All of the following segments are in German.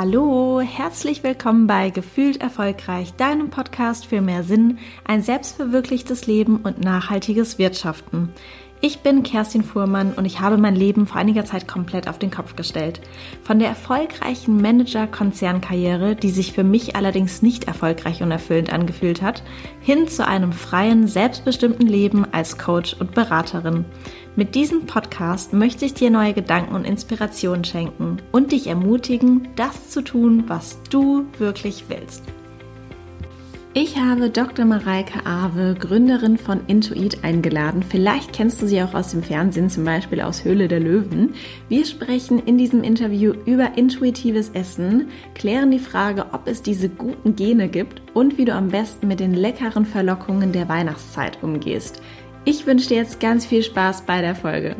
Hallo, herzlich willkommen bei Gefühlt Erfolgreich, deinem Podcast für mehr Sinn, ein selbstverwirklichtes Leben und nachhaltiges Wirtschaften. Ich bin Kerstin Fuhrmann und ich habe mein Leben vor einiger Zeit komplett auf den Kopf gestellt. Von der erfolgreichen Manager-Konzernkarriere, die sich für mich allerdings nicht erfolgreich und erfüllend angefühlt hat, hin zu einem freien, selbstbestimmten Leben als Coach und Beraterin. Mit diesem Podcast möchte ich dir neue Gedanken und Inspirationen schenken und dich ermutigen, das zu tun, was du wirklich willst. Ich habe Dr. Mareike Awe, Gründerin von Intuit, eingeladen. Vielleicht kennst du sie auch aus dem Fernsehen, zum Beispiel aus Höhle der Löwen. Wir sprechen in diesem Interview über intuitives Essen, klären die Frage, ob es diese guten Gene gibt und wie du am besten mit den leckeren Verlockungen der Weihnachtszeit umgehst. Ich wünsche dir jetzt ganz viel Spaß bei der Folge.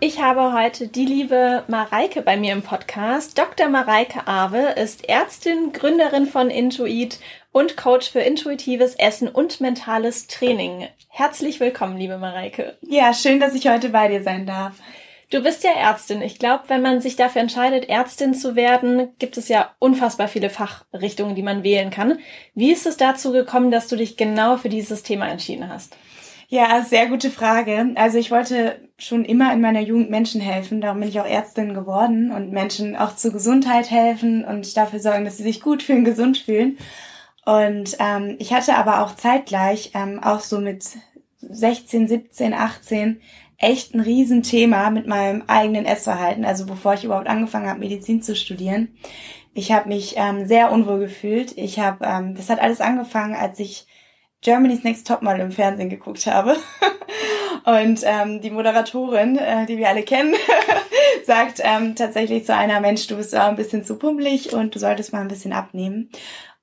Ich habe heute die liebe Mareike bei mir im Podcast. Dr. Mareike Awe ist Ärztin, Gründerin von Intuit und Coach für intuitives Essen und mentales Training. Herzlich willkommen, liebe Mareike. Ja, schön, dass ich heute bei dir sein darf. Du bist ja Ärztin. Ich glaube, wenn man sich dafür entscheidet, Ärztin zu werden, gibt es ja unfassbar viele Fachrichtungen, die man wählen kann. Wie ist es dazu gekommen, dass du dich genau für dieses Thema entschieden hast? Ja, sehr gute Frage. Also ich wollte schon immer in meiner Jugend Menschen helfen. Darum bin ich auch Ärztin geworden und Menschen auch zur Gesundheit helfen und dafür sorgen, dass sie sich gut fühlen, gesund fühlen. Und ähm, ich hatte aber auch zeitgleich, ähm, auch so mit 16, 17, 18, echt ein Riesenthema mit meinem eigenen Essverhalten. Also bevor ich überhaupt angefangen habe, Medizin zu studieren. Ich habe mich ähm, sehr unwohl gefühlt. Ich habe, ähm, das hat alles angefangen, als ich Germany's Next Topmodel im Fernsehen geguckt habe. Und ähm, die Moderatorin, äh, die wir alle kennen, sagt ähm, tatsächlich zu einer, Mensch, du bist ein bisschen zu pummelig und du solltest mal ein bisschen abnehmen.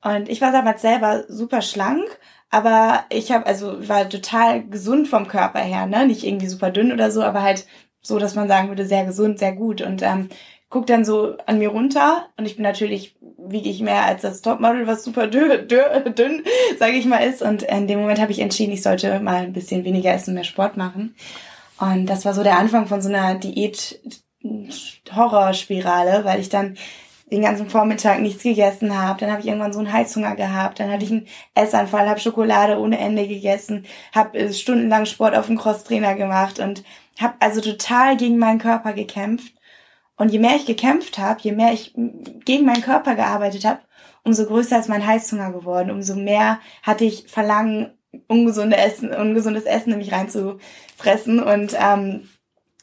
Und ich war damals selber super schlank, aber ich habe also war total gesund vom Körper her, ne? Nicht irgendwie super dünn oder so, aber halt so, dass man sagen würde, sehr gesund, sehr gut. Und ähm, guck dann so an mir runter und ich bin natürlich, wiege ich mehr als das Topmodel, was super dünn, dünn, sage ich mal, ist. Und in dem Moment habe ich entschieden, ich sollte mal ein bisschen weniger essen, mehr Sport machen. Und das war so der Anfang von so einer Diät-Horrorspirale, weil ich dann den ganzen Vormittag nichts gegessen habe. Dann habe ich irgendwann so einen Heißhunger gehabt. Dann hatte ich einen Essanfall, habe Schokolade ohne Ende gegessen, habe äh, stundenlang Sport auf dem Crosstrainer gemacht und habe also total gegen meinen Körper gekämpft und je mehr ich gekämpft habe, je mehr ich gegen meinen Körper gearbeitet habe, umso größer ist mein Heißhunger geworden, umso mehr hatte ich Verlangen, ungesunde Essen, ungesundes Essen in mich reinzufressen. Und ähm,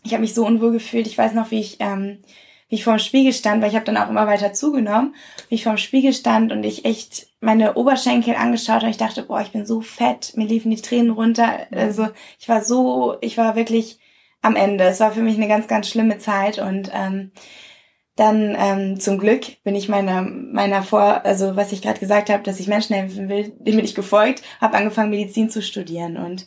ich habe mich so unwohl gefühlt. Ich weiß noch, wie ich, ähm, wie ich vorm Spiegel stand, weil ich habe dann auch immer weiter zugenommen, wie ich vorm Spiegel stand und ich echt meine Oberschenkel angeschaut habe. Ich dachte, boah, ich bin so fett, mir liefen die Tränen runter. Also ich war so, ich war wirklich am Ende. Es war für mich eine ganz, ganz schlimme Zeit und ähm, dann ähm, zum Glück bin ich meiner meiner vor also was ich gerade gesagt habe, dass ich Menschen helfen will, dem bin ich gefolgt, habe angefangen Medizin zu studieren und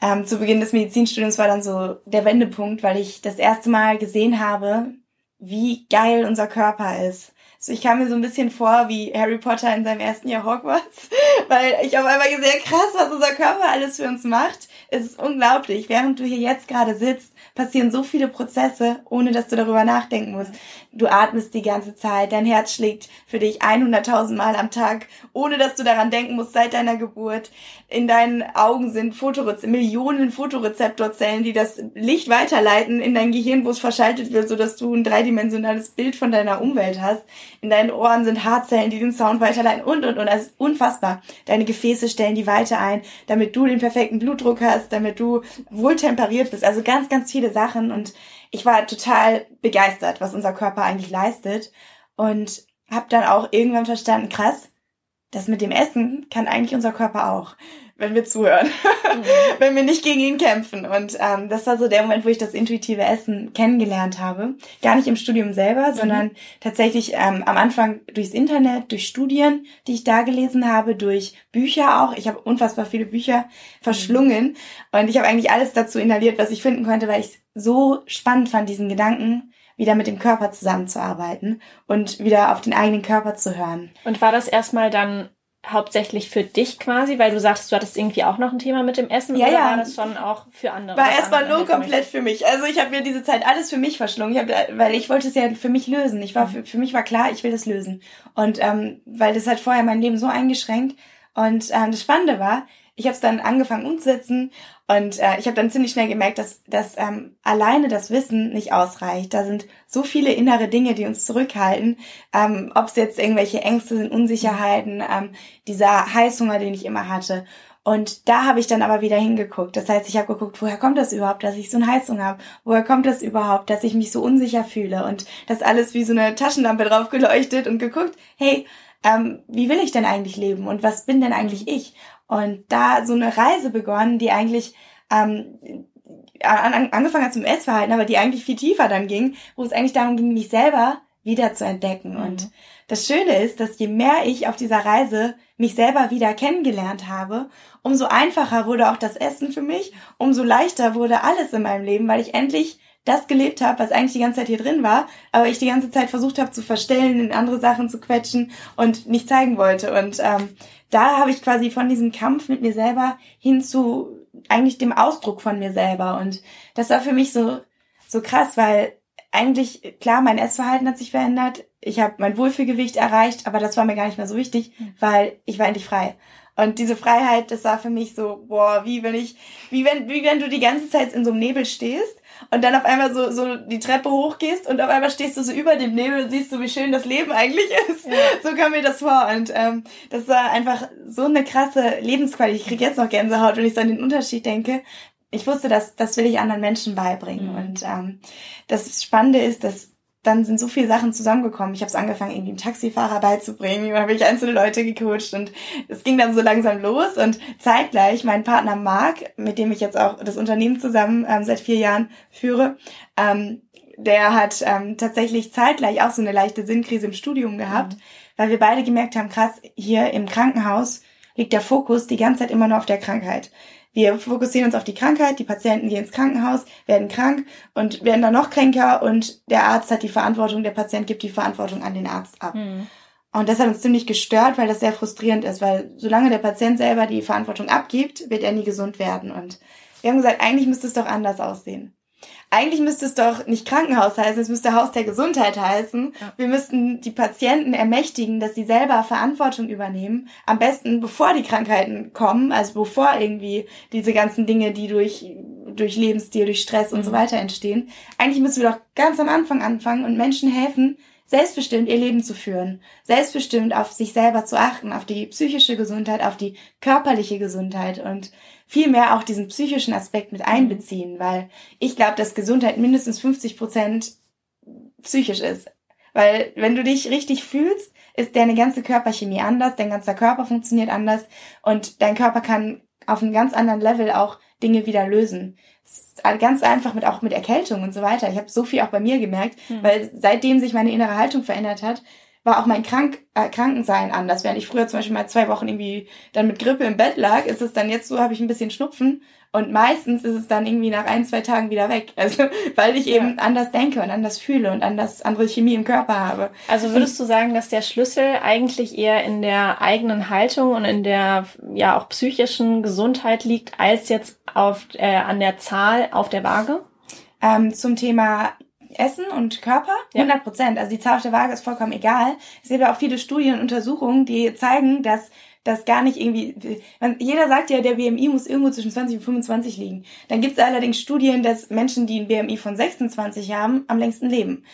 ähm, zu Beginn des Medizinstudiums war dann so der Wendepunkt, weil ich das erste Mal gesehen habe, wie geil unser Körper ist. So, ich kam mir so ein bisschen vor wie Harry Potter in seinem ersten Jahr Hogwarts, weil ich auf einmal gesehen krass, was unser Körper alles für uns macht. Es ist unglaublich. Während du hier jetzt gerade sitzt, passieren so viele Prozesse, ohne dass du darüber nachdenken musst. Du atmest die ganze Zeit, dein Herz schlägt für dich 100.000 Mal am Tag, ohne dass du daran denken musst seit deiner Geburt. In deinen Augen sind Fotorez Millionen Fotorezeptorzellen, die das Licht weiterleiten in dein Gehirn, wo es verschaltet wird, sodass du ein dreidimensionales Bild von deiner Umwelt hast. In deinen Ohren sind Haarzellen, die den Sound weiterleiten und, und, und. Das ist unfassbar. Deine Gefäße stellen die weiter ein, damit du den perfekten Blutdruck hast, damit du wohltemperiert bist. Also ganz, ganz viele Sachen und ich war total begeistert, was unser Körper eigentlich leistet und habe dann auch irgendwann verstanden, krass, das mit dem Essen kann eigentlich unser Körper auch wenn wir zuhören, mhm. wenn wir nicht gegen ihn kämpfen. Und ähm, das war so der Moment, wo ich das intuitive Essen kennengelernt habe. Gar nicht im Studium selber, mhm. sondern tatsächlich ähm, am Anfang durchs Internet, durch Studien, die ich da gelesen habe, durch Bücher auch. Ich habe unfassbar viele Bücher verschlungen mhm. und ich habe eigentlich alles dazu inhaliert, was ich finden konnte, weil ich es so spannend fand, diesen Gedanken, wieder mit dem Körper zusammenzuarbeiten und wieder auf den eigenen Körper zu hören. Und war das erstmal dann hauptsächlich für dich quasi, weil du sagst, du hattest irgendwie auch noch ein Thema mit dem Essen ja, oder ja. war das schon auch für andere? War erstmal nur komplett für mich. Also ich habe mir diese Zeit alles für mich verschlungen, ich hab, weil ich wollte es ja für mich lösen. Ich war für, für mich war klar, ich will das lösen. Und ähm, weil das hat vorher mein Leben so eingeschränkt. Und äh, das Spannende war, ich habe es dann angefangen umzusetzen und äh, ich habe dann ziemlich schnell gemerkt, dass, dass ähm, alleine das Wissen nicht ausreicht. Da sind so viele innere Dinge, die uns zurückhalten. Ähm, Ob es jetzt irgendwelche Ängste sind, Unsicherheiten, ähm, dieser Heißhunger, den ich immer hatte. Und da habe ich dann aber wieder hingeguckt. Das heißt, ich habe geguckt, woher kommt das überhaupt, dass ich so einen Heißhunger habe? Woher kommt das überhaupt, dass ich mich so unsicher fühle? Und das alles wie so eine Taschenlampe drauf geleuchtet und geguckt, hey, ähm, wie will ich denn eigentlich leben und was bin denn eigentlich ich? Und da so eine Reise begonnen, die eigentlich ähm, an, angefangen hat zum Essverhalten, aber die eigentlich viel tiefer dann ging, wo es eigentlich darum ging, mich selber wieder zu entdecken. Mhm. Und das Schöne ist, dass je mehr ich auf dieser Reise mich selber wieder kennengelernt habe, umso einfacher wurde auch das Essen für mich, umso leichter wurde alles in meinem Leben, weil ich endlich das gelebt habe, was eigentlich die ganze Zeit hier drin war, aber ich die ganze Zeit versucht habe zu verstellen, in andere Sachen zu quetschen und nicht zeigen wollte. Und ähm, da habe ich quasi von diesem Kampf mit mir selber hin zu eigentlich dem Ausdruck von mir selber. Und das war für mich so, so krass, weil eigentlich, klar, mein Essverhalten hat sich verändert. Ich habe mein Wohlfühlgewicht erreicht, aber das war mir gar nicht mehr so wichtig, hm. weil ich war endlich frei. Und diese Freiheit, das war für mich so, boah, wie wenn ich, wie wenn, wie wenn du die ganze Zeit in so einem Nebel stehst und dann auf einmal so, so die Treppe hochgehst und auf einmal stehst du so über dem Nebel und siehst so, wie schön das Leben eigentlich ist. Ja. So kam mir das vor. Und ähm, das war einfach so eine krasse Lebensqualität. Ich krieg jetzt noch Gänsehaut, wenn ich so an den Unterschied denke. Ich wusste, dass das will ich anderen Menschen beibringen. Mhm. Und ähm, das Spannende ist, dass dann sind so viele Sachen zusammengekommen. Ich habe es angefangen, irgendwie einen Taxifahrer beizubringen. Da habe ich einzelne Leute gecoacht und es ging dann so langsam los. Und zeitgleich mein Partner Marc, mit dem ich jetzt auch das Unternehmen zusammen ähm, seit vier Jahren führe, ähm, der hat ähm, tatsächlich zeitgleich auch so eine leichte Sinnkrise im Studium gehabt, mhm. weil wir beide gemerkt haben, krass, hier im Krankenhaus liegt der Fokus die ganze Zeit immer nur auf der Krankheit. Wir fokussieren uns auf die Krankheit, die Patienten gehen ins Krankenhaus, werden krank und werden dann noch kränker und der Arzt hat die Verantwortung, der Patient gibt die Verantwortung an den Arzt ab. Mhm. Und das hat uns ziemlich gestört, weil das sehr frustrierend ist, weil solange der Patient selber die Verantwortung abgibt, wird er nie gesund werden. Und wir haben gesagt, eigentlich müsste es doch anders aussehen eigentlich müsste es doch nicht Krankenhaus heißen, es müsste Haus der Gesundheit heißen. Ja. Wir müssten die Patienten ermächtigen, dass sie selber Verantwortung übernehmen. Am besten bevor die Krankheiten kommen, also bevor irgendwie diese ganzen Dinge, die durch, durch Lebensstil, durch Stress und so mhm. weiter entstehen. Eigentlich müssen wir doch ganz am Anfang anfangen und Menschen helfen, selbstbestimmt ihr Leben zu führen, selbstbestimmt auf sich selber zu achten, auf die psychische Gesundheit, auf die körperliche Gesundheit und vielmehr auch diesen psychischen Aspekt mit einbeziehen, weil ich glaube, dass Gesundheit mindestens 50 Prozent psychisch ist. Weil wenn du dich richtig fühlst, ist deine ganze Körperchemie anders, dein ganzer Körper funktioniert anders und dein Körper kann auf einem ganz anderen Level auch Dinge wieder lösen. Ganz einfach mit auch mit Erkältung und so weiter. Ich habe so viel auch bei mir gemerkt, mhm. weil seitdem sich meine innere Haltung verändert hat, war auch mein Krank äh, Krankensein anders. Während ich früher zum Beispiel mal zwei Wochen irgendwie dann mit Grippe im Bett lag, ist es dann jetzt so, habe ich ein bisschen Schnupfen und meistens ist es dann irgendwie nach ein, zwei Tagen wieder weg. Also weil ich eben ja. anders denke und anders fühle und anders andere Chemie im Körper habe. Also würdest du sagen, dass der Schlüssel eigentlich eher in der eigenen Haltung und in der ja auch psychischen Gesundheit liegt, als jetzt auf äh, an der Zahl auf der Waage? Ähm, zum Thema Essen und Körper, 100 Prozent. Also die Zahl auf der Waage ist vollkommen egal. Es gibt ja auch viele Studien und Untersuchungen, die zeigen, dass das gar nicht irgendwie, man, jeder sagt ja, der BMI muss irgendwo zwischen 20 und 25 liegen. Dann gibt es allerdings Studien, dass Menschen, die ein BMI von 26 haben, am längsten leben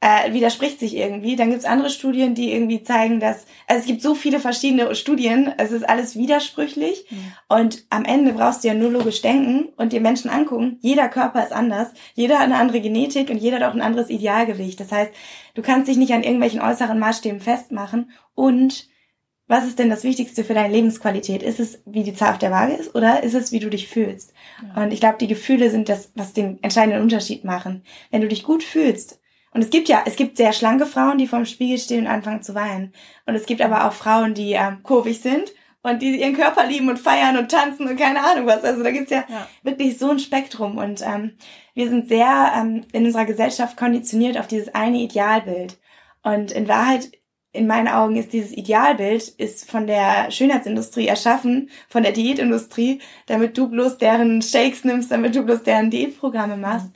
äh, widerspricht sich irgendwie. Dann gibt's andere Studien, die irgendwie zeigen, dass, also es gibt so viele verschiedene Studien, es ist alles widersprüchlich mhm. und am Ende brauchst du ja nur logisch denken und dir Menschen angucken. Jeder Körper ist anders, jeder hat eine andere Genetik und jeder hat auch ein anderes Idealgewicht. Das heißt, du kannst dich nicht an irgendwelchen äußeren Maßstäben festmachen und was ist denn das Wichtigste für deine Lebensqualität? Ist es, wie die Zahl auf der Waage ist oder ist es, wie du dich fühlst? Ja. Und ich glaube, die Gefühle sind das, was den entscheidenden Unterschied machen. Wenn du dich gut fühlst, und es gibt ja, es gibt sehr schlanke Frauen, die vorm Spiegel stehen und anfangen zu weinen. Und es gibt aber auch Frauen, die ähm, kurvig sind und die ihren Körper lieben und feiern und tanzen und keine Ahnung was. Also da gibt's ja, ja. wirklich so ein Spektrum. Und ähm, wir sind sehr ähm, in unserer Gesellschaft konditioniert auf dieses eine Idealbild. Und in Wahrheit in meinen Augen ist dieses Idealbild ist von der Schönheitsindustrie erschaffen, von der Diätindustrie, damit du bloß deren Shakes nimmst, damit du bloß deren Diätprogramme machst.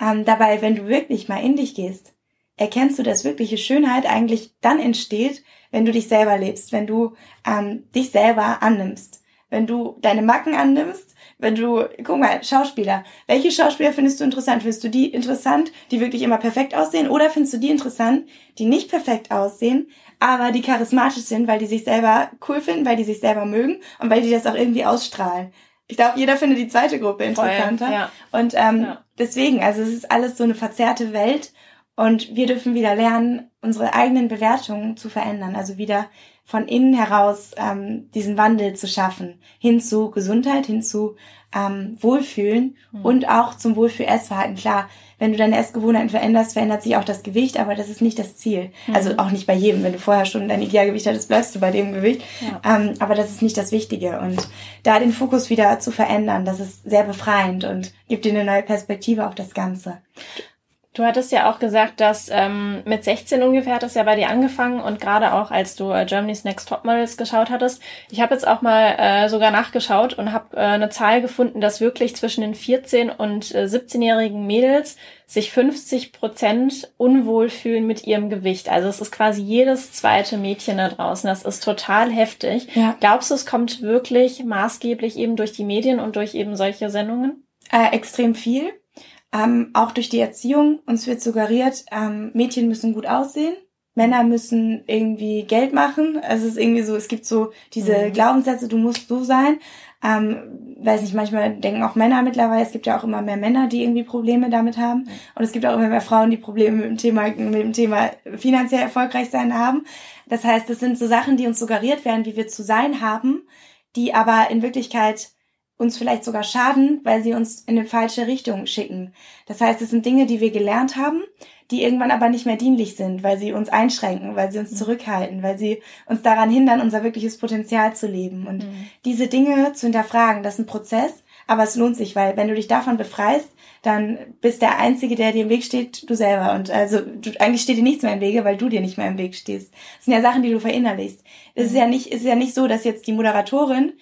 Mhm. Ähm, dabei, wenn du wirklich mal in dich gehst, erkennst du, dass wirkliche Schönheit eigentlich dann entsteht, wenn du dich selber lebst, wenn du ähm, dich selber annimmst, wenn du deine Macken annimmst, wenn du, guck mal, Schauspieler. Welche Schauspieler findest du interessant? Findest du die interessant, die wirklich immer perfekt aussehen? Oder findest du die interessant, die nicht perfekt aussehen, aber die charismatisch sind, weil die sich selber cool finden, weil die sich selber mögen und weil die das auch irgendwie ausstrahlen? Ich glaube, jeder findet die zweite Gruppe interessanter. Voll, ja. Und ähm, ja. deswegen, also es ist alles so eine verzerrte Welt und wir dürfen wieder lernen, unsere eigenen Bewertungen zu verändern. Also wieder von innen heraus ähm, diesen Wandel zu schaffen, hin zu Gesundheit, hin zu ähm, Wohlfühlen mhm. und auch zum Wohlfühl-Essverhalten. Klar, wenn du deine Essgewohnheiten veränderst, verändert sich auch das Gewicht, aber das ist nicht das Ziel. Mhm. Also auch nicht bei jedem. Wenn du vorher schon dein Idealgewicht hattest, bleibst du bei dem Gewicht. Ja. Ähm, aber das ist nicht das Wichtige. Und da den Fokus wieder zu verändern, das ist sehr befreiend und gibt dir eine neue Perspektive auf das Ganze. Du hattest ja auch gesagt, dass ähm, mit 16 ungefähr hat das ja bei dir angefangen und gerade auch als du äh, Germany's Next Top Models geschaut hattest. Ich habe jetzt auch mal äh, sogar nachgeschaut und habe äh, eine Zahl gefunden, dass wirklich zwischen den 14 und äh, 17-jährigen Mädels sich 50 Prozent unwohl fühlen mit ihrem Gewicht. Also es ist quasi jedes zweite Mädchen da draußen. Das ist total heftig. Ja. Glaubst du, es kommt wirklich maßgeblich eben durch die Medien und durch eben solche Sendungen? Äh, extrem viel. Ähm, auch durch die Erziehung, uns wird suggeriert, ähm, Mädchen müssen gut aussehen, Männer müssen irgendwie Geld machen. Also es ist irgendwie so, es gibt so diese mhm. Glaubenssätze, du musst so sein. Ähm, weiß nicht, manchmal denken auch Männer mittlerweile, es gibt ja auch immer mehr Männer, die irgendwie Probleme damit haben. Und es gibt auch immer mehr Frauen, die Probleme mit dem Thema, mit dem Thema finanziell erfolgreich sein haben. Das heißt, das sind so Sachen, die uns suggeriert werden, wie wir zu sein haben, die aber in Wirklichkeit uns vielleicht sogar schaden, weil sie uns in eine falsche Richtung schicken. Das heißt, es sind Dinge, die wir gelernt haben, die irgendwann aber nicht mehr dienlich sind, weil sie uns einschränken, weil sie uns mhm. zurückhalten, weil sie uns daran hindern, unser wirkliches Potenzial zu leben. Und mhm. diese Dinge zu hinterfragen, das ist ein Prozess, aber es lohnt sich, weil wenn du dich davon befreist, dann bist der Einzige, der dir im Weg steht, du selber. Und also du, eigentlich steht dir nichts mehr im Wege, weil du dir nicht mehr im Weg stehst. Das sind ja Sachen, die du verinnerlichst. Es ist mhm. ja nicht, es ist ja nicht so, dass jetzt die Moderatorin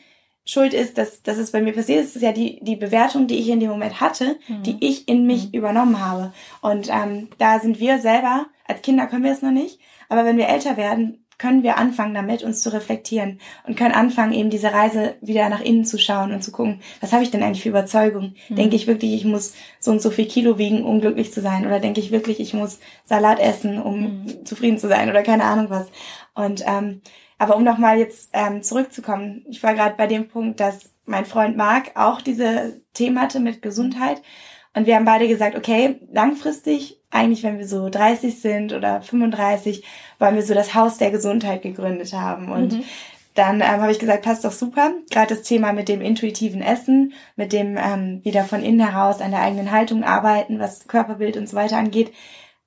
schuld ist, dass, dass es bei mir passiert ist, ist ja die, die Bewertung, die ich in dem Moment hatte, mhm. die ich in mich mhm. übernommen habe. Und ähm, da sind wir selber, als Kinder können wir es noch nicht, aber wenn wir älter werden, können wir anfangen damit, uns zu reflektieren und können anfangen, eben diese Reise wieder nach innen zu schauen und zu gucken, was habe ich denn eigentlich für Überzeugung? Mhm. Denke ich wirklich, ich muss so und so viel Kilo wiegen, um glücklich zu sein? Oder denke ich wirklich, ich muss Salat essen, um mhm. zufrieden zu sein? Oder keine Ahnung was. Und ähm, aber um nochmal jetzt ähm, zurückzukommen, ich war gerade bei dem Punkt, dass mein Freund Marc auch diese Themen hatte mit Gesundheit. Und wir haben beide gesagt, okay, langfristig, eigentlich wenn wir so 30 sind oder 35, wollen wir so das Haus der Gesundheit gegründet haben. Und mhm. dann ähm, habe ich gesagt, passt doch super. Gerade das Thema mit dem intuitiven Essen, mit dem ähm, wieder von innen heraus an der eigenen Haltung arbeiten, was Körperbild und so weiter angeht,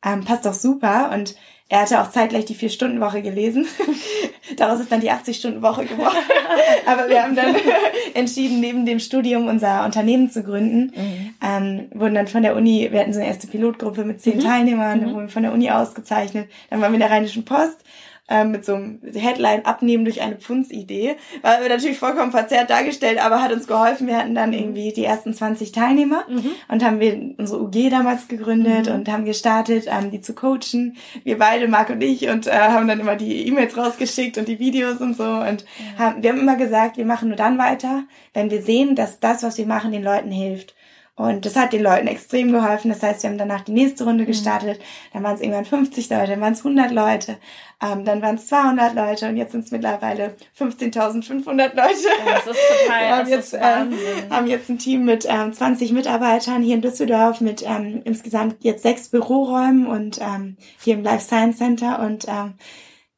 ähm, passt doch super. Und er hatte auch zeitgleich die Vier-Stunden-Woche gelesen. Daraus ist dann die 80-Stunden-Woche geworden. Aber wir haben dann entschieden, neben dem Studium unser Unternehmen zu gründen. Mhm. Ähm, wurden dann von der Uni, wir hatten so eine erste Pilotgruppe mit zehn mhm. Teilnehmern, mhm. wurden von der Uni ausgezeichnet. Dann waren wir in der Rheinischen Post ähm, mit so einem Headline abnehmen durch eine Pfundsidee. War wir natürlich vollkommen verzerrt dargestellt, aber hat uns geholfen. Wir hatten dann irgendwie die ersten 20 Teilnehmer mhm. und haben wir unsere UG damals gegründet mhm. und haben gestartet, ähm, die zu coachen. Wir beide, Marc und ich, und äh, haben dann immer die E-Mails rausgeschickt und die Videos und so. Und mhm. haben, wir haben immer gesagt, wir machen nur dann weiter, wenn wir sehen, dass das, was wir machen, den Leuten hilft. Und das hat den Leuten extrem geholfen. Das heißt, wir haben danach die nächste Runde mhm. gestartet. Dann waren es irgendwann 50 Leute, dann waren es 100 Leute, ähm, dann waren es 200 Leute und jetzt sind es mittlerweile 15.500 Leute. das ist total, wir haben jetzt, äh, haben jetzt ein Team mit ähm, 20 Mitarbeitern hier in Düsseldorf mit ähm, insgesamt jetzt sechs Büroräumen und ähm, hier im Life Science Center. Und ähm,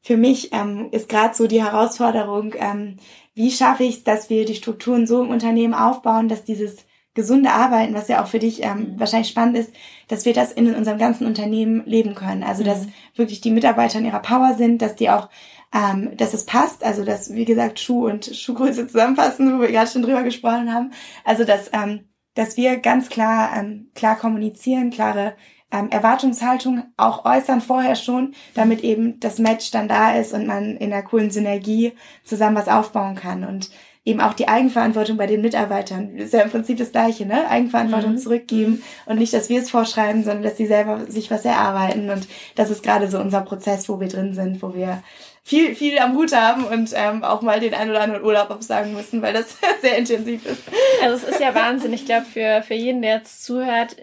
für mich ähm, ist gerade so die Herausforderung, ähm, wie schaffe ich es, dass wir die Strukturen so im Unternehmen aufbauen, dass dieses gesunde Arbeiten, was ja auch für dich ähm, mhm. wahrscheinlich spannend ist, dass wir das in unserem ganzen Unternehmen leben können. Also dass mhm. wirklich die Mitarbeiter in ihrer Power sind, dass die auch, ähm, dass es passt, also dass, wie gesagt, Schuh und Schuhgröße zusammenpassen, wo wir gerade schon drüber gesprochen haben. Also dass, ähm, dass wir ganz klar, ähm, klar kommunizieren, klare ähm, Erwartungshaltung auch äußern vorher schon, damit eben das Match dann da ist und man in einer coolen Synergie zusammen was aufbauen kann. Und eben auch die Eigenverantwortung bei den Mitarbeitern. Das ist ja im Prinzip das Gleiche, ne? Eigenverantwortung mhm. zurückgeben und nicht, dass wir es vorschreiben, sondern dass sie selber sich was erarbeiten. Und das ist gerade so unser Prozess, wo wir drin sind, wo wir viel, viel am Hut haben und ähm, auch mal den einen oder anderen Urlaub absagen müssen, weil das sehr intensiv ist. Also es ist ja Wahnsinn. Ich glaube, für, für jeden, der jetzt zuhört,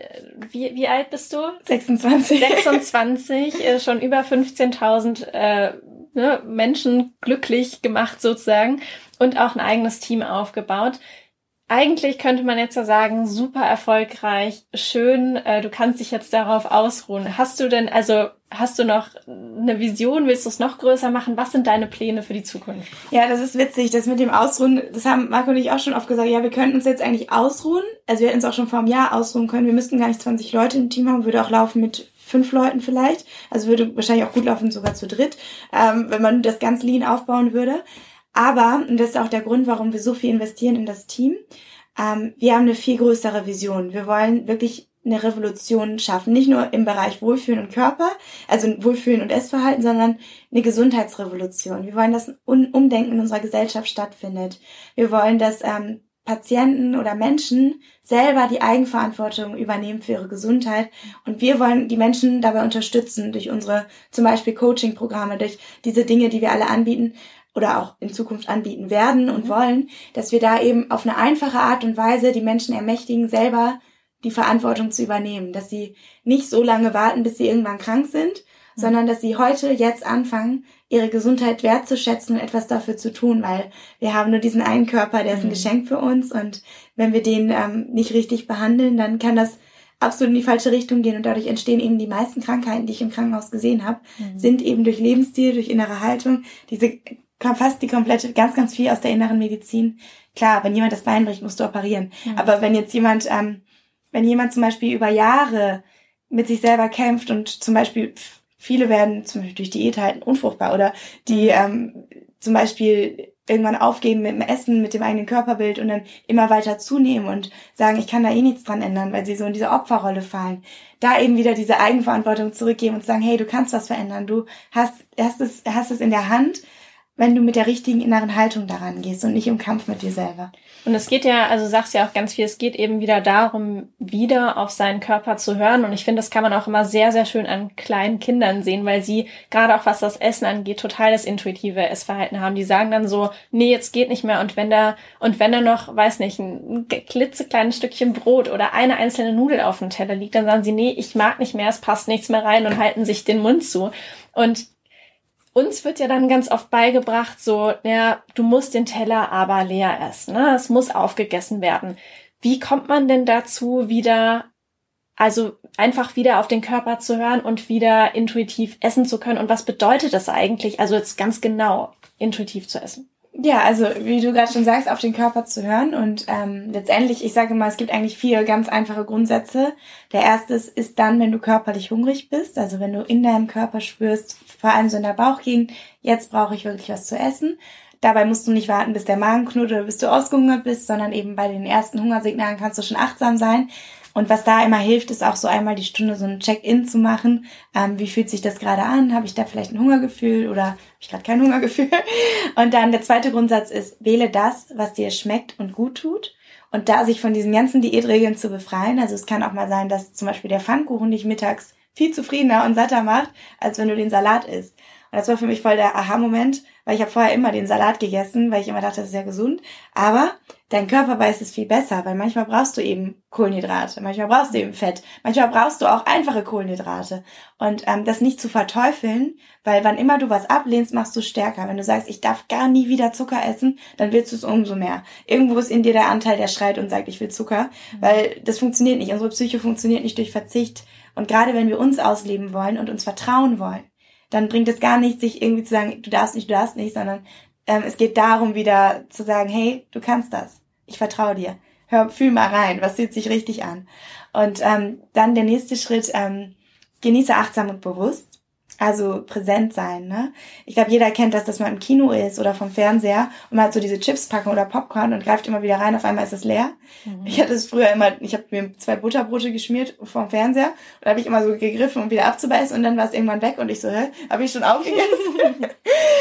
wie, wie alt bist du? 26. 26, äh, schon über 15.000 äh, ne, Menschen glücklich gemacht sozusagen und auch ein eigenes Team aufgebaut. Eigentlich könnte man jetzt ja sagen, super erfolgreich, schön, äh, du kannst dich jetzt darauf ausruhen. Hast du denn, also hast du noch eine Vision, willst du es noch größer machen? Was sind deine Pläne für die Zukunft? Ja, das ist witzig, das mit dem Ausruhen, das haben Marco und ich auch schon oft gesagt, ja, wir könnten uns jetzt eigentlich ausruhen. Also wir hätten uns auch schon vor einem Jahr ausruhen können. Wir müssten gar nicht 20 Leute im Team haben, würde auch laufen mit fünf Leuten vielleicht. Also würde wahrscheinlich auch gut laufen, sogar zu dritt, ähm, wenn man das ganz lean aufbauen würde. Aber, und das ist auch der Grund, warum wir so viel investieren in das Team, ähm, wir haben eine viel größere Vision. Wir wollen wirklich eine Revolution schaffen. Nicht nur im Bereich Wohlfühlen und Körper, also Wohlfühlen und Essverhalten, sondern eine Gesundheitsrevolution. Wir wollen, dass ein Umdenken in unserer Gesellschaft stattfindet. Wir wollen, dass ähm, Patienten oder Menschen selber die Eigenverantwortung übernehmen für ihre Gesundheit. Und wir wollen die Menschen dabei unterstützen durch unsere zum Beispiel Coaching-Programme, durch diese Dinge, die wir alle anbieten, oder auch in Zukunft anbieten werden und mhm. wollen, dass wir da eben auf eine einfache Art und Weise die Menschen ermächtigen, selber die Verantwortung zu übernehmen, dass sie nicht so lange warten, bis sie irgendwann krank sind, mhm. sondern dass sie heute, jetzt anfangen, ihre Gesundheit wertzuschätzen und etwas dafür zu tun, weil wir haben nur diesen einen Körper, der ist ein mhm. Geschenk für uns und wenn wir den ähm, nicht richtig behandeln, dann kann das absolut in die falsche Richtung gehen und dadurch entstehen eben die meisten Krankheiten, die ich im Krankenhaus gesehen habe, mhm. sind eben durch Lebensstil, durch innere Haltung, diese fast die komplette, ganz, ganz viel aus der inneren Medizin. Klar, wenn jemand das Bein bricht, musst du operieren. Mhm. Aber wenn jetzt jemand, ähm, wenn jemand zum Beispiel über Jahre mit sich selber kämpft und zum Beispiel viele werden zum Beispiel durch Diät halten unfruchtbar oder die mhm. ähm, zum Beispiel irgendwann aufgeben mit dem Essen, mit dem eigenen Körperbild und dann immer weiter zunehmen und sagen, ich kann da eh nichts dran ändern, weil sie so in diese Opferrolle fallen. Da eben wieder diese Eigenverantwortung zurückgeben und sagen, hey, du kannst was verändern, du hast, hast es, hast es in der Hand wenn du mit der richtigen inneren Haltung daran gehst und nicht im Kampf mit dir selber. Und es geht ja, also sagst ja auch ganz viel, es geht eben wieder darum, wieder auf seinen Körper zu hören. Und ich finde, das kann man auch immer sehr, sehr schön an kleinen Kindern sehen, weil sie gerade auch was das Essen angeht, total das intuitive Essverhalten haben. Die sagen dann so, nee, jetzt geht nicht mehr. Und wenn da, und wenn da noch, weiß nicht, ein klitzekleines Stückchen Brot oder eine einzelne Nudel auf dem Teller liegt, dann sagen sie, nee, ich mag nicht mehr, es passt nichts mehr rein und halten sich den Mund zu. Und uns wird ja dann ganz oft beigebracht, so, ja, du musst den Teller aber leer essen, ne? Es muss aufgegessen werden. Wie kommt man denn dazu, wieder, also einfach wieder auf den Körper zu hören und wieder intuitiv essen zu können? Und was bedeutet das eigentlich, also jetzt ganz genau, intuitiv zu essen? Ja, also wie du gerade schon sagst, auf den Körper zu hören und ähm, letztendlich, ich sage mal, es gibt eigentlich vier ganz einfache Grundsätze. Der erste ist dann, wenn du körperlich hungrig bist, also wenn du in deinem Körper spürst, vor allem so in der Bauchgegend, jetzt brauche ich wirklich was zu essen. Dabei musst du nicht warten, bis der Magen knurrt oder bis du ausgehungert bist, sondern eben bei den ersten Hungersignalen kannst du schon achtsam sein. Und was da immer hilft, ist auch so einmal die Stunde so ein Check-in zu machen. Ähm, wie fühlt sich das gerade an? Habe ich da vielleicht ein Hungergefühl oder habe ich gerade kein Hungergefühl? Und dann der zweite Grundsatz ist, wähle das, was dir schmeckt und gut tut. Und da sich von diesen ganzen Diätregeln zu befreien, also es kann auch mal sein, dass zum Beispiel der Pfannkuchen dich mittags viel zufriedener und satter macht, als wenn du den Salat isst. Und das war für mich voll der Aha-Moment, weil ich habe vorher immer den Salat gegessen, weil ich immer dachte, das ist ja gesund. Aber dein Körper weiß es viel besser, weil manchmal brauchst du eben Kohlenhydrate, manchmal brauchst du eben Fett, manchmal brauchst du auch einfache Kohlenhydrate. Und ähm, das nicht zu verteufeln, weil wann immer du was ablehnst, machst du stärker. Wenn du sagst, ich darf gar nie wieder Zucker essen, dann willst du es umso mehr. Irgendwo ist in dir der Anteil, der schreit und sagt, ich will Zucker, mhm. weil das funktioniert nicht. Unsere Psyche funktioniert nicht durch Verzicht. Und gerade wenn wir uns ausleben wollen und uns vertrauen wollen, dann bringt es gar nicht, sich irgendwie zu sagen, du darfst nicht, du darfst nicht, sondern ähm, es geht darum, wieder zu sagen, hey, du kannst das. Ich vertraue dir. Hör, fühl mal rein, was fühlt sich richtig an. Und ähm, dann der nächste Schritt, ähm, genieße achtsam und bewusst. Also präsent sein, ne? Ich glaube, jeder kennt das, dass man im Kino ist oder vom Fernseher und man hat so diese Chips packen oder Popcorn und greift immer wieder rein, auf einmal ist es leer. Mhm. Ich hatte es früher immer, ich habe mir zwei Butterbrote geschmiert vom Fernseher und da habe ich immer so gegriffen, um wieder abzubeißen und dann war es irgendwann weg und ich so, hä, habe ich schon aufgegessen?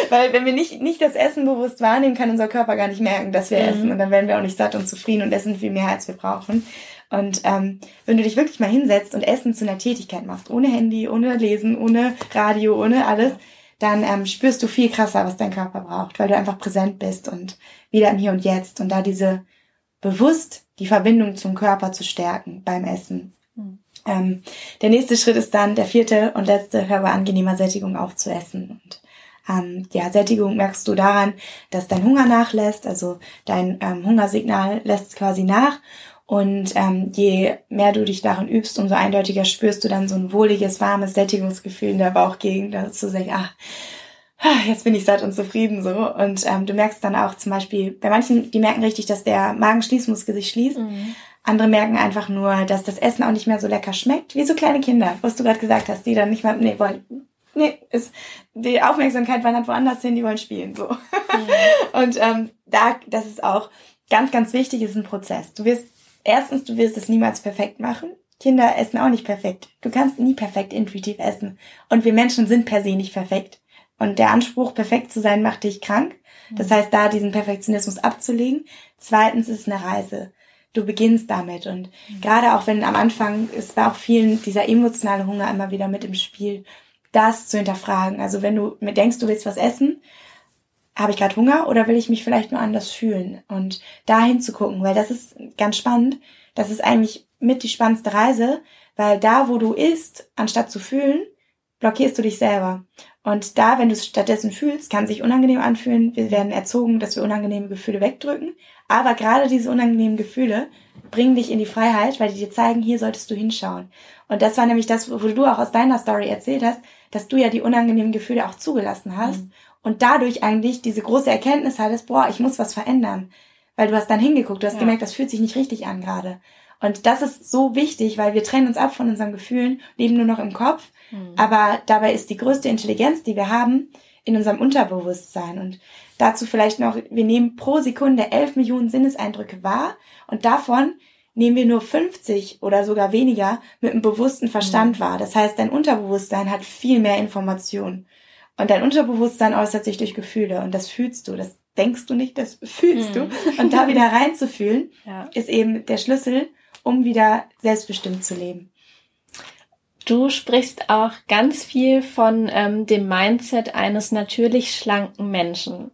Weil wenn wir nicht, nicht das Essen bewusst wahrnehmen, kann unser Körper gar nicht merken, dass wir mhm. essen und dann werden wir auch nicht satt und zufrieden und essen viel mehr, als wir brauchen. Und ähm, wenn du dich wirklich mal hinsetzt und Essen zu einer Tätigkeit machst, ohne Handy, ohne Lesen, ohne Radio, ohne alles, dann ähm, spürst du viel krasser, was dein Körper braucht, weil du einfach präsent bist und wieder im Hier und Jetzt und da diese bewusst die Verbindung zum Körper zu stärken beim Essen. Mhm. Ähm, der nächste Schritt ist dann der vierte und letzte, hör bei angenehmer Sättigung aufzuessen. Und ähm, ja, Sättigung merkst du daran, dass dein Hunger nachlässt, also dein ähm, Hungersignal lässt quasi nach und ähm, je mehr du dich darin übst, umso eindeutiger spürst du dann so ein wohliges, warmes Sättigungsgefühl in der Bauchgegend, dass du sagst, ach, jetzt bin ich satt und zufrieden so. Und ähm, du merkst dann auch zum Beispiel, bei manchen, die merken richtig, dass der Magenschließmuskel sich schließt. Mhm. Andere merken einfach nur, dass das Essen auch nicht mehr so lecker schmeckt, wie so kleine Kinder, was du gerade gesagt hast, die dann nicht mehr, nee, wollen, nee, ist, die Aufmerksamkeit wandert woanders hin, die wollen spielen, so. Mhm. Und ähm, da, das ist auch ganz, ganz wichtig, ist ein Prozess. Du wirst Erstens, du wirst es niemals perfekt machen. Kinder essen auch nicht perfekt. Du kannst nie perfekt intuitiv essen. Und wir Menschen sind per se nicht perfekt. Und der Anspruch, perfekt zu sein, macht dich krank. Das mhm. heißt, da diesen Perfektionismus abzulegen. Zweitens ist es eine Reise. Du beginnst damit. Und mhm. gerade auch wenn am Anfang, es war auch vielen dieser emotionale Hunger immer wieder mit im Spiel, das zu hinterfragen. Also wenn du mir denkst, du willst was essen habe ich gerade Hunger oder will ich mich vielleicht nur anders fühlen? Und da hinzugucken, weil das ist ganz spannend. Das ist eigentlich mit die spannendste Reise, weil da, wo du isst, anstatt zu fühlen, blockierst du dich selber. Und da, wenn du es stattdessen fühlst, kann sich unangenehm anfühlen. Wir werden erzogen, dass wir unangenehme Gefühle wegdrücken. Aber gerade diese unangenehmen Gefühle bringen dich in die Freiheit, weil die dir zeigen, hier solltest du hinschauen. Und das war nämlich das, wo du auch aus deiner Story erzählt hast, dass du ja die unangenehmen Gefühle auch zugelassen hast. Mhm und dadurch eigentlich diese große Erkenntnis hattest, boah, ich muss was verändern. Weil du hast dann hingeguckt, du hast ja. gemerkt, das fühlt sich nicht richtig an gerade. Und das ist so wichtig, weil wir trennen uns ab von unseren Gefühlen, leben nur noch im Kopf. Mhm. Aber dabei ist die größte Intelligenz, die wir haben, in unserem Unterbewusstsein. Und dazu vielleicht noch, wir nehmen pro Sekunde 11 Millionen Sinneseindrücke wahr und davon nehmen wir nur 50 oder sogar weniger mit einem bewussten Verstand mhm. wahr. Das heißt, dein Unterbewusstsein hat viel mehr Informationen. Und dein Unterbewusstsein äußert sich durch Gefühle und das fühlst du, das denkst du nicht, das fühlst hm. du. Und da wieder reinzufühlen, ja. ist eben der Schlüssel, um wieder selbstbestimmt zu leben. Du sprichst auch ganz viel von ähm, dem Mindset eines natürlich schlanken Menschen.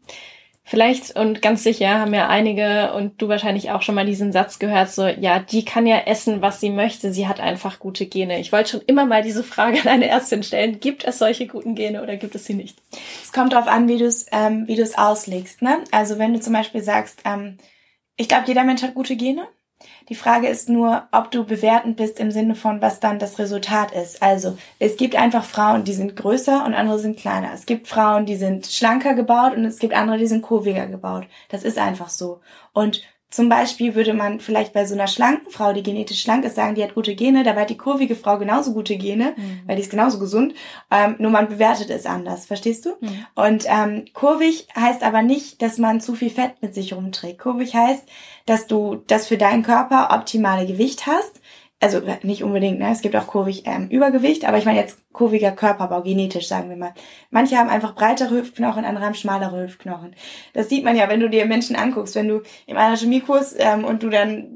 Vielleicht und ganz sicher haben ja einige und du wahrscheinlich auch schon mal diesen Satz gehört, so, ja, die kann ja essen, was sie möchte, sie hat einfach gute Gene. Ich wollte schon immer mal diese Frage an eine Ärztin stellen, gibt es solche guten Gene oder gibt es sie nicht? Es kommt darauf an, wie du es ähm, wie du es auslegst. Ne? Also wenn du zum Beispiel sagst, ähm, ich glaube, jeder Mensch hat gute Gene, die Frage ist nur, ob du bewertend bist im Sinne von, was dann das Resultat ist. Also, es gibt einfach Frauen, die sind größer und andere sind kleiner. Es gibt Frauen, die sind schlanker gebaut und es gibt andere, die sind kurviger gebaut. Das ist einfach so. Und zum Beispiel würde man vielleicht bei so einer schlanken Frau, die genetisch schlank ist, sagen, die hat gute Gene, dabei hat die kurvige Frau genauso gute Gene, mhm. weil die ist genauso gesund, ähm, nur man bewertet es anders, verstehst du? Mhm. Und ähm, kurvig heißt aber nicht, dass man zu viel Fett mit sich rumträgt. Kurvig heißt, dass du das für deinen Körper optimale Gewicht hast, also nicht unbedingt, ne? es gibt auch kurvig ähm, Übergewicht, aber ich meine jetzt kurviger Körperbau, genetisch sagen wir mal. Manche haben einfach breitere Hüftknochen, andere haben schmalere Hüftknochen. Das sieht man ja, wenn du dir Menschen anguckst, wenn du im Anatomiekurs ähm, und du dann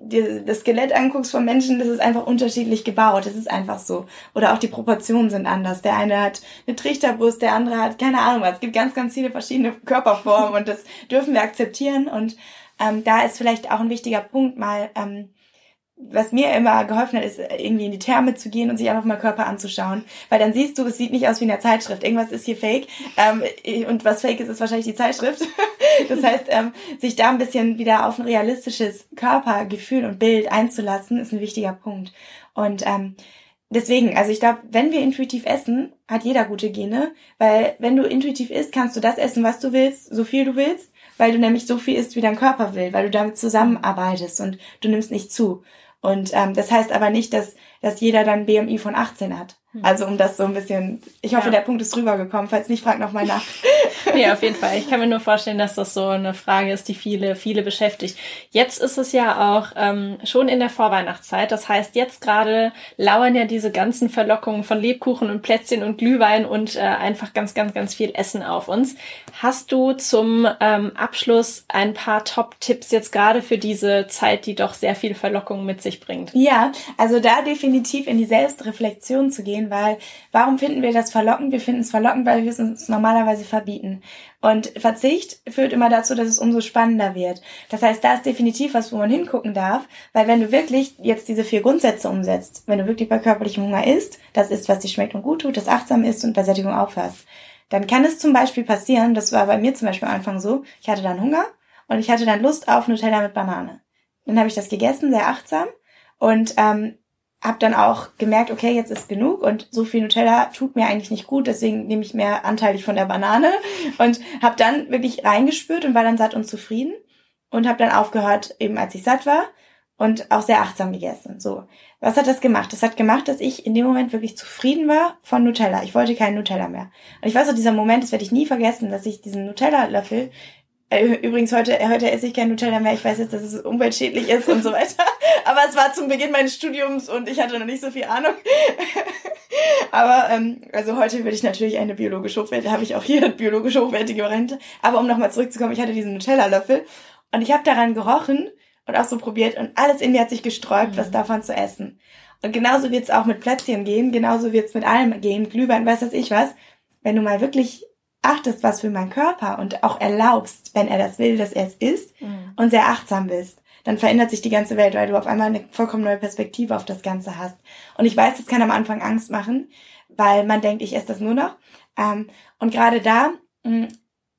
dir das Skelett anguckst von Menschen, das ist einfach unterschiedlich gebaut, das ist einfach so. Oder auch die Proportionen sind anders. Der eine hat eine Trichterbrust, der andere hat keine Ahnung was. Es gibt ganz, ganz viele verschiedene Körperformen und das dürfen wir akzeptieren und ähm, da ist vielleicht auch ein wichtiger Punkt mal, ähm, was mir immer geholfen hat, ist irgendwie in die Therme zu gehen und sich einfach mal Körper anzuschauen. Weil dann siehst du, es sieht nicht aus wie in der Zeitschrift. Irgendwas ist hier fake. Ähm, und was fake ist, ist wahrscheinlich die Zeitschrift. das heißt, ähm, sich da ein bisschen wieder auf ein realistisches Körpergefühl und Bild einzulassen, ist ein wichtiger Punkt. Und ähm, deswegen, also ich glaube, wenn wir intuitiv essen, hat jeder gute Gene. Weil wenn du intuitiv isst, kannst du das essen, was du willst, so viel du willst. Weil du nämlich so viel isst, wie dein Körper will, weil du damit zusammenarbeitest und du nimmst nicht zu. Und ähm, das heißt aber nicht, dass, dass jeder dann BMI von 18 hat. Hm. Also um das so ein bisschen, ich hoffe, ja. der Punkt ist rübergekommen. Falls nicht, frag nochmal nach. ja, auf jeden Fall. Ich kann mir nur vorstellen, dass das so eine Frage ist, die viele, viele beschäftigt. Jetzt ist es ja auch ähm, schon in der Vorweihnachtszeit. Das heißt, jetzt gerade lauern ja diese ganzen Verlockungen von Lebkuchen und Plätzchen und Glühwein und äh, einfach ganz, ganz, ganz viel Essen auf uns. Hast du zum ähm, Abschluss ein paar Top-Tipps jetzt gerade für diese Zeit, die doch sehr viel Verlockung mit sich bringt? Ja, also da definitiv in die Selbstreflexion zu gehen gehen, weil warum finden wir das verlockend? Wir finden es verlockend, weil wir es uns normalerweise verbieten. Und Verzicht führt immer dazu, dass es umso spannender wird. Das heißt, da ist definitiv was, wo man hingucken darf, weil wenn du wirklich jetzt diese vier Grundsätze umsetzt, wenn du wirklich bei körperlichem Hunger isst, das ist, was dir schmeckt und gut tut, das achtsam ist und bei Sättigung aufhörst, dann kann es zum Beispiel passieren, das war bei mir zum Beispiel am Anfang so, ich hatte dann Hunger und ich hatte dann Lust auf Nutella mit Banane. Dann habe ich das gegessen, sehr achtsam und ähm, habe dann auch gemerkt, okay, jetzt ist genug und so viel Nutella tut mir eigentlich nicht gut, deswegen nehme ich mehr anteilig von der Banane und habe dann wirklich reingespürt und war dann satt und zufrieden und habe dann aufgehört, eben als ich satt war und auch sehr achtsam gegessen. So, was hat das gemacht? Das hat gemacht, dass ich in dem Moment wirklich zufrieden war von Nutella. Ich wollte keinen Nutella mehr. Und ich weiß auch, dieser Moment, das werde ich nie vergessen, dass ich diesen Nutella-Löffel Übrigens, heute, heute esse ich kein Nutella mehr. Ich weiß jetzt, dass es umweltschädlich ist und so weiter. Aber es war zum Beginn meines Studiums und ich hatte noch nicht so viel Ahnung. Aber ähm, also heute würde ich natürlich eine biologisch hochwertige, habe ich auch hier biologisch hochwertige Variante. Aber um nochmal zurückzukommen, ich hatte diesen Nutella-Löffel und ich habe daran gerochen und auch so probiert und alles in mir hat sich gesträubt, mhm. was davon zu essen. Und genauso wird's auch mit Plätzchen gehen, genauso wird's mit allem gehen, Glühwein, weiß das ich was. Wenn du mal wirklich achtest, was für mein Körper und auch erlaubst, wenn er das will, dass er es isst mhm. und sehr achtsam bist, dann verändert sich die ganze Welt, weil du auf einmal eine vollkommen neue Perspektive auf das Ganze hast. Und ich weiß, das kann am Anfang Angst machen, weil man denkt, ich esse das nur noch. Ähm, und gerade da, mm,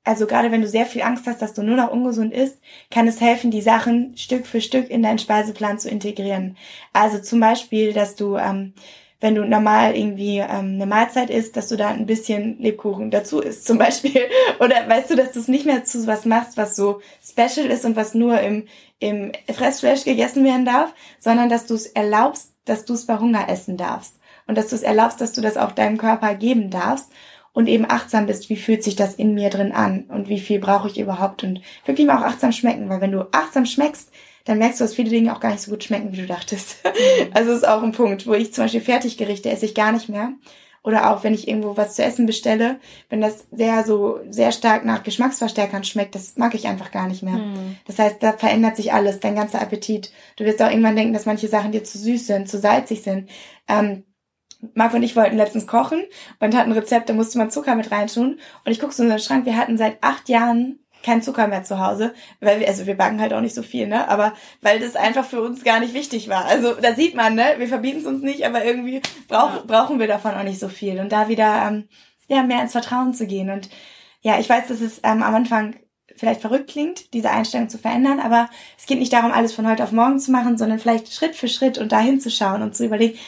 also gerade wenn du sehr viel Angst hast, dass du nur noch ungesund isst, kann es helfen, die Sachen Stück für Stück in deinen Speiseplan zu integrieren. Also zum Beispiel, dass du ähm, wenn du normal irgendwie ähm, eine Mahlzeit isst, dass du da ein bisschen Lebkuchen dazu isst zum Beispiel. Oder weißt du, dass du es nicht mehr zu was machst, was so special ist und was nur im, im Fressflash gegessen werden darf, sondern dass du es erlaubst, dass du es bei Hunger essen darfst. Und dass du es erlaubst, dass du das auch deinem Körper geben darfst und eben achtsam bist, wie fühlt sich das in mir drin an und wie viel brauche ich überhaupt und wirklich mal auch achtsam schmecken, weil wenn du achtsam schmeckst, dann merkst du, dass viele Dinge auch gar nicht so gut schmecken, wie du dachtest. Mhm. also ist auch ein Punkt, wo ich zum Beispiel Fertiggerichte esse ich gar nicht mehr. Oder auch wenn ich irgendwo was zu essen bestelle, wenn das sehr so sehr stark nach Geschmacksverstärkern schmeckt, das mag ich einfach gar nicht mehr. Mhm. Das heißt, da verändert sich alles, dein ganzer Appetit. Du wirst auch irgendwann denken, dass manche Sachen dir zu süß sind, zu salzig sind. Ähm, Marc und ich wollten letztens kochen und hatten ein Rezept, da musste man Zucker mit reintun. Und ich gucke so in den Schrank, wir hatten seit acht Jahren kein Zucker mehr zu Hause, weil wir, also wir backen halt auch nicht so viel, ne? Aber weil das einfach für uns gar nicht wichtig war. Also da sieht man, ne? Wir verbieten es uns nicht, aber irgendwie brauch, ja. brauchen wir davon auch nicht so viel. Und da wieder ähm, ja mehr ins Vertrauen zu gehen. Und ja, ich weiß, dass es ähm, am Anfang vielleicht verrückt klingt, diese Einstellung zu verändern, aber es geht nicht darum, alles von heute auf morgen zu machen, sondern vielleicht Schritt für Schritt und dahin zu schauen und zu überlegen,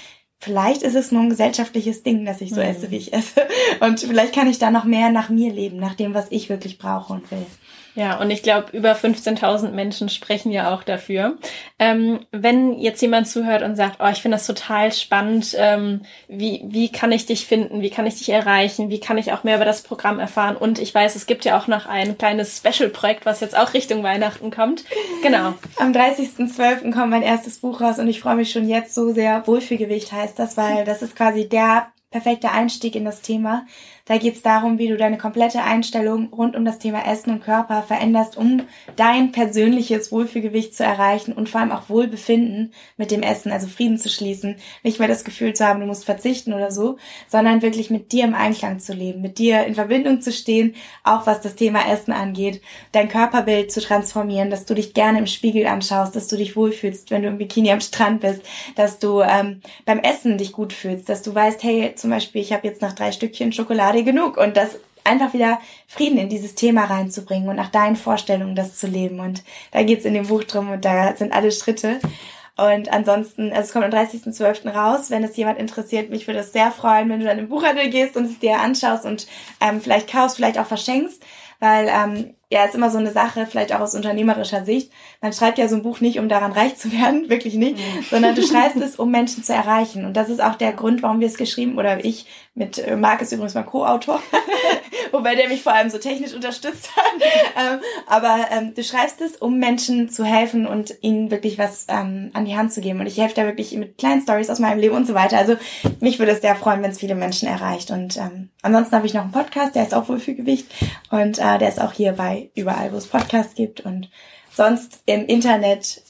vielleicht ist es nur ein gesellschaftliches Ding, dass ich so mhm. esse, wie ich esse. Und vielleicht kann ich da noch mehr nach mir leben, nach dem, was ich wirklich brauche und will. Ja, und ich glaube, über 15.000 Menschen sprechen ja auch dafür. Ähm, wenn jetzt jemand zuhört und sagt, oh, ich finde das total spannend, ähm, wie, wie kann ich dich finden, wie kann ich dich erreichen, wie kann ich auch mehr über das Programm erfahren? Und ich weiß, es gibt ja auch noch ein kleines Special-Projekt, was jetzt auch Richtung Weihnachten kommt. Genau. Am 30.12. kommt mein erstes Buch raus und ich freue mich schon jetzt so sehr. Wohlfühlgewicht heißt das, weil das ist quasi der perfekte Einstieg in das Thema. Da geht es darum, wie du deine komplette Einstellung rund um das Thema Essen und Körper veränderst, um dein persönliches Wohlfühlgewicht zu erreichen und vor allem auch Wohlbefinden mit dem Essen, also Frieden zu schließen. Nicht mehr das Gefühl zu haben, du musst verzichten oder so, sondern wirklich mit dir im Einklang zu leben, mit dir in Verbindung zu stehen, auch was das Thema Essen angeht, dein Körperbild zu transformieren, dass du dich gerne im Spiegel anschaust, dass du dich wohlfühlst, wenn du im Bikini am Strand bist, dass du ähm, beim Essen dich gut fühlst, dass du weißt, hey, zum Beispiel, ich habe jetzt nach drei Stückchen Schokolade gerade genug und das einfach wieder Frieden in dieses Thema reinzubringen und nach deinen Vorstellungen das zu leben. Und da geht's in dem Buch drum und da sind alle Schritte. Und ansonsten, also es kommt am 30.12. raus. Wenn es jemand interessiert, mich würde es sehr freuen, wenn du dann im Buchhandel gehst und es dir anschaust und ähm, vielleicht kaufst, vielleicht auch verschenkst, weil ähm, ja, ist immer so eine Sache, vielleicht auch aus unternehmerischer Sicht. Man schreibt ja so ein Buch nicht, um daran reich zu werden, wirklich nicht, mhm. sondern du schreibst es, um Menschen zu erreichen. Und das ist auch der Grund, warum wir es geschrieben, oder ich, mit äh, Marc ist übrigens mein Co-Autor, wobei der mich vor allem so technisch unterstützt hat. ähm, aber ähm, du schreibst es, um Menschen zu helfen und ihnen wirklich was ähm, an die Hand zu geben. Und ich helfe da wirklich mit kleinen Stories aus meinem Leben und so weiter. Also mich würde es sehr freuen, wenn es viele Menschen erreicht. Und ähm, ansonsten habe ich noch einen Podcast, der ist auch Wohlfühlgewicht. Und äh, der ist auch hier bei überall, wo es Podcasts gibt. Und sonst im Internet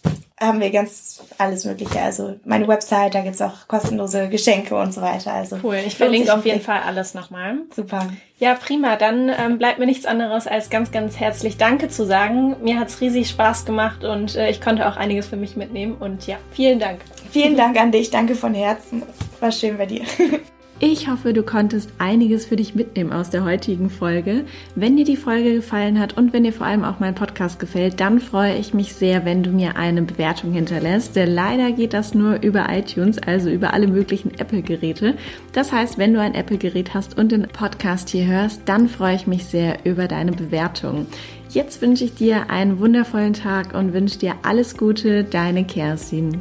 haben wir ganz alles Mögliche. Also meine Website, da gibt's auch kostenlose Geschenke und so weiter. Also cool. Ich verlinke auf jeden Fall alles nochmal. Super. Ja, prima. Dann ähm, bleibt mir nichts anderes als ganz, ganz herzlich Danke zu sagen. Mir hat's riesig Spaß gemacht und äh, ich konnte auch einiges für mich mitnehmen. Und ja, vielen Dank. Vielen Dank an dich. Danke von Herzen. War schön bei dir. Ich hoffe, du konntest einiges für dich mitnehmen aus der heutigen Folge. Wenn dir die Folge gefallen hat und wenn dir vor allem auch mein Podcast gefällt, dann freue ich mich sehr, wenn du mir eine Bewertung hinterlässt. Leider geht das nur über iTunes, also über alle möglichen Apple-Geräte. Das heißt, wenn du ein Apple-Gerät hast und den Podcast hier hörst, dann freue ich mich sehr über deine Bewertung. Jetzt wünsche ich dir einen wundervollen Tag und wünsche dir alles Gute, deine Kerstin.